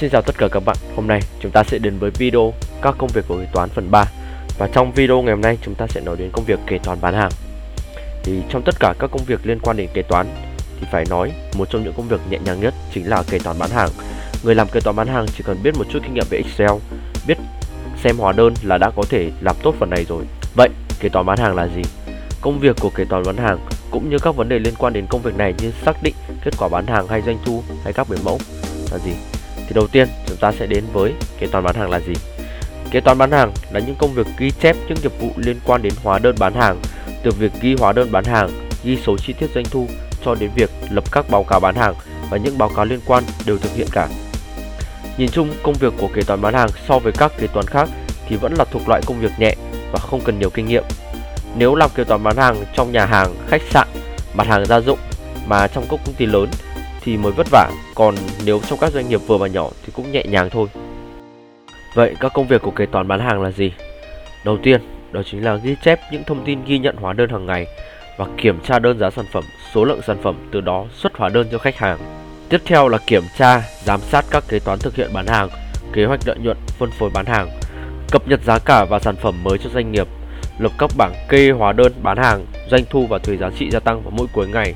Xin chào tất cả các bạn, hôm nay chúng ta sẽ đến với video các công việc của kế toán phần 3 Và trong video ngày hôm nay chúng ta sẽ nói đến công việc kế toán bán hàng. Thì trong tất cả các công việc liên quan đến kế toán thì phải nói một trong những công việc nhẹ nhàng nhất chính là kế toán bán hàng. Người làm kế toán bán hàng chỉ cần biết một chút kinh nghiệm về Excel, biết xem hóa đơn là đã có thể làm tốt phần này rồi. Vậy kế toán bán hàng là gì? Công việc của kế toán bán hàng cũng như các vấn đề liên quan đến công việc này như xác định kết quả bán hàng hay doanh thu hay các biểu mẫu là gì? Thì đầu tiên chúng ta sẽ đến với kế toán bán hàng là gì? Kế toán bán hàng là những công việc ghi chép những nghiệp vụ liên quan đến hóa đơn bán hàng, từ việc ghi hóa đơn bán hàng, ghi số chi tiết doanh thu cho đến việc lập các báo cáo bán hàng và những báo cáo liên quan đều thực hiện cả. Nhìn chung, công việc của kế toán bán hàng so với các kế toán khác thì vẫn là thuộc loại công việc nhẹ và không cần nhiều kinh nghiệm. Nếu làm kế toán bán hàng trong nhà hàng, khách sạn, mặt hàng gia dụng mà trong các công ty lớn thì mới vất vả, còn nếu trong các doanh nghiệp vừa và nhỏ thì cũng nhẹ nhàng thôi. Vậy các công việc của kế toán bán hàng là gì? Đầu tiên, đó chính là ghi chép những thông tin ghi nhận hóa đơn hàng ngày và kiểm tra đơn giá sản phẩm, số lượng sản phẩm, từ đó xuất hóa đơn cho khách hàng. Tiếp theo là kiểm tra, giám sát các kế toán thực hiện bán hàng, kế hoạch lợi nhuận, phân phối bán hàng, cập nhật giá cả và sản phẩm mới cho doanh nghiệp, lập các bảng kê hóa đơn bán hàng, doanh thu và thuế giá trị gia tăng vào mỗi cuối ngày,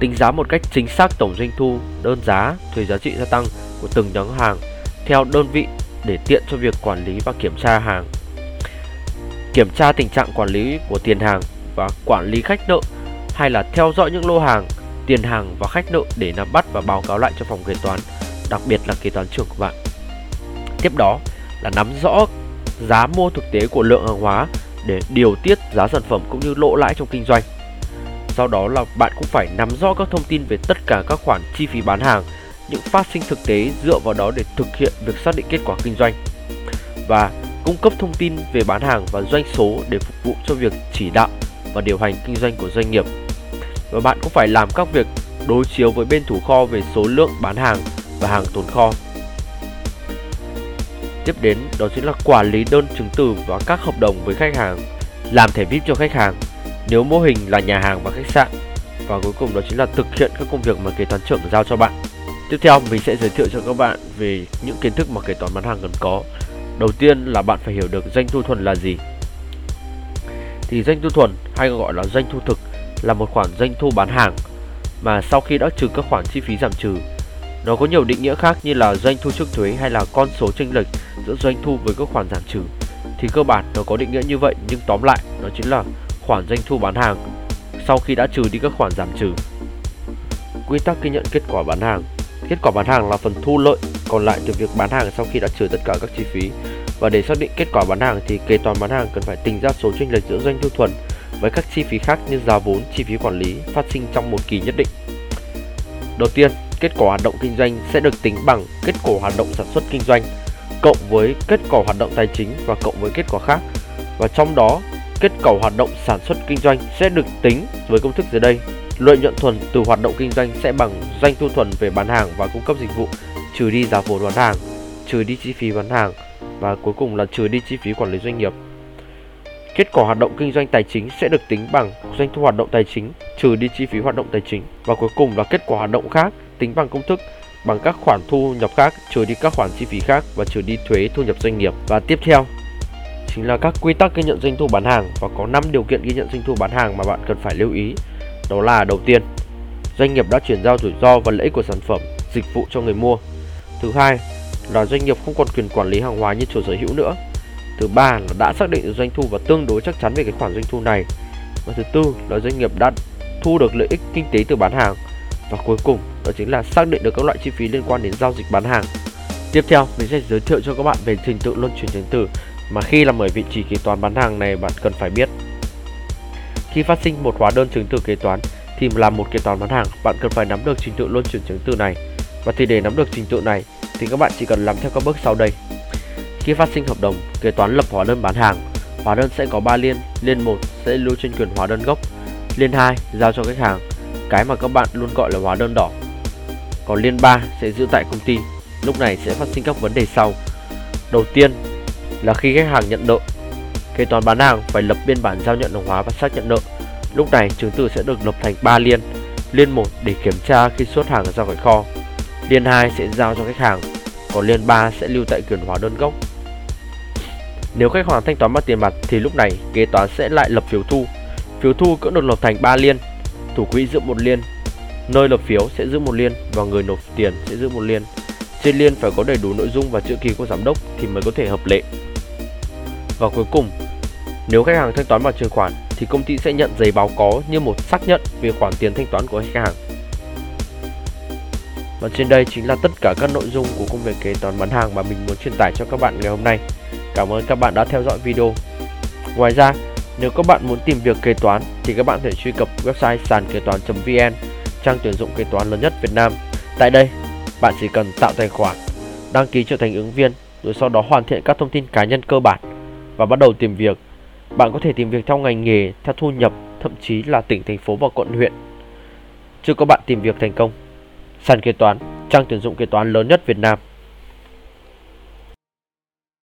tính giá một cách chính xác tổng doanh thu, đơn giá, thuế giá trị gia tăng của từng nhóm hàng theo đơn vị để tiện cho việc quản lý và kiểm tra hàng. Kiểm tra tình trạng quản lý của tiền hàng và quản lý khách nợ hay là theo dõi những lô hàng, tiền hàng và khách nợ để nắm bắt và báo cáo lại cho phòng kế toán, đặc biệt là kế toán trưởng của bạn. Tiếp đó là nắm rõ giá mua thực tế của lượng hàng hóa để điều tiết giá sản phẩm cũng như lỗ lãi trong kinh doanh. Sau đó là bạn cũng phải nắm rõ các thông tin về tất cả các khoản chi phí bán hàng, những phát sinh thực tế dựa vào đó để thực hiện việc xác định kết quả kinh doanh. Và cung cấp thông tin về bán hàng và doanh số để phục vụ cho việc chỉ đạo và điều hành kinh doanh của doanh nghiệp. Và bạn cũng phải làm các việc đối chiếu với bên thủ kho về số lượng bán hàng và hàng tồn kho. Tiếp đến đó chính là quản lý đơn chứng từ và các hợp đồng với khách hàng, làm thẻ VIP cho khách hàng nếu mô hình là nhà hàng và khách sạn. Và cuối cùng đó chính là thực hiện các công việc mà kế toán trưởng giao cho bạn. Tiếp theo, mình sẽ giới thiệu cho các bạn về những kiến thức mà kế toán bán hàng cần có. Đầu tiên là bạn phải hiểu được doanh thu thuần là gì. Thì doanh thu thuần hay gọi là doanh thu thực là một khoản doanh thu bán hàng mà sau khi đã trừ các khoản chi phí giảm trừ. Nó có nhiều định nghĩa khác như là doanh thu trước thuế hay là con số chênh lệch giữa doanh thu với các khoản giảm trừ. Thì cơ bản nó có định nghĩa như vậy, nhưng tóm lại, nó chính là khoản doanh thu bán hàng sau khi đã trừ đi các khoản giảm trừ. Quy tắc ghi nhận kết quả bán hàng Kết quả bán hàng là phần thu lợi còn lại từ việc bán hàng sau khi đã trừ tất cả các chi phí. Và để xác định kết quả bán hàng thì kế toán bán hàng cần phải tính ra số chênh lệch giữa doanh thu thuần với các chi phí khác như giá vốn, chi phí quản lý phát sinh trong một kỳ nhất định. Đầu tiên, kết quả hoạt động kinh doanh sẽ được tính bằng kết quả hoạt động sản xuất kinh doanh cộng với kết quả hoạt động tài chính và cộng với kết quả khác. Và trong đó, kết quả hoạt động sản xuất kinh doanh sẽ được tính với công thức dưới đây Lợi nhuận thuần từ hoạt động kinh doanh sẽ bằng doanh thu thuần về bán hàng và cung cấp dịch vụ trừ đi giá vốn bán hàng, trừ đi chi phí bán hàng và cuối cùng là trừ đi chi phí quản lý doanh nghiệp. Kết quả hoạt động kinh doanh tài chính sẽ được tính bằng doanh thu hoạt động tài chính trừ đi chi phí hoạt động tài chính và cuối cùng là kết quả hoạt động khác tính bằng công thức bằng các khoản thu nhập khác trừ đi các khoản chi phí khác và trừ đi thuế thu nhập doanh nghiệp. Và tiếp theo chính là các quy tắc ghi nhận doanh thu bán hàng và có 5 điều kiện ghi nhận doanh thu bán hàng mà bạn cần phải lưu ý đó là đầu tiên, doanh nghiệp đã chuyển giao rủi ro và lợi ích của sản phẩm, dịch vụ cho người mua. Thứ hai là doanh nghiệp không còn quyền quản lý hàng hóa như chủ sở hữu nữa. Thứ ba là đã xác định được doanh thu và tương đối chắc chắn về cái khoản doanh thu này. Và thứ tư là doanh nghiệp đã thu được lợi ích kinh tế từ bán hàng. Và cuối cùng đó chính là xác định được các loại chi phí liên quan đến giao dịch bán hàng. Tiếp theo, mình sẽ giới thiệu cho các bạn về trình tự luân chuyển chứng từ mà khi làm ở vị trí kế toán bán hàng này bạn cần phải biết. Khi phát sinh một hóa đơn chứng từ kế toán thì làm một kế toán bán hàng, bạn cần phải nắm được trình tự luân chuyển chứng từ này. Và thì để nắm được trình tự này thì các bạn chỉ cần làm theo các bước sau đây. Khi phát sinh hợp đồng, kế toán lập hóa đơn bán hàng. Hóa đơn sẽ có 3 liên, liên 1 sẽ lưu trên quyền hóa đơn gốc, liên 2 giao cho khách hàng, cái mà các bạn luôn gọi là hóa đơn đỏ. Còn liên 3 sẽ giữ tại công ty. Lúc này sẽ phát sinh các vấn đề sau. Đầu tiên là khi khách hàng nhận nợ Kế toán bán hàng phải lập biên bản giao nhận hàng hóa và xác nhận nợ. Lúc này chứng từ sẽ được lập thành 3 liên. Liên 1 để kiểm tra khi xuất hàng ra khỏi kho. Liên 2 sẽ giao cho khách hàng. còn liên 3 sẽ lưu tại quyền hóa đơn gốc. Nếu khách hàng thanh toán bằng tiền mặt thì lúc này kế toán sẽ lại lập phiếu thu. Phiếu thu cũng được lập thành 3 liên, thủ quỹ giữ một liên, nơi lập phiếu sẽ giữ một liên và người nộp tiền sẽ giữ một liên. Trên liên phải có đầy đủ nội dung và chữ ký của giám đốc thì mới có thể hợp lệ. Và cuối cùng, nếu khách hàng thanh toán bằng chuyển khoản thì công ty sẽ nhận giấy báo có như một xác nhận về khoản tiền thanh toán của khách hàng. Và trên đây chính là tất cả các nội dung của công việc kế toán bán hàng mà mình muốn truyền tải cho các bạn ngày hôm nay. Cảm ơn các bạn đã theo dõi video. Ngoài ra, nếu các bạn muốn tìm việc kế toán thì các bạn thể truy cập website sàn kế toán.vn, trang tuyển dụng kế toán lớn nhất Việt Nam. Tại đây, bạn chỉ cần tạo tài khoản, đăng ký trở thành ứng viên, rồi sau đó hoàn thiện các thông tin cá nhân cơ bản và bắt đầu tìm việc. Bạn có thể tìm việc theo ngành nghề, theo thu nhập, thậm chí là tỉnh, thành phố và quận huyện. Chúc các bạn tìm việc thành công. Sàn kế toán, trang tuyển dụng kế toán lớn nhất Việt Nam.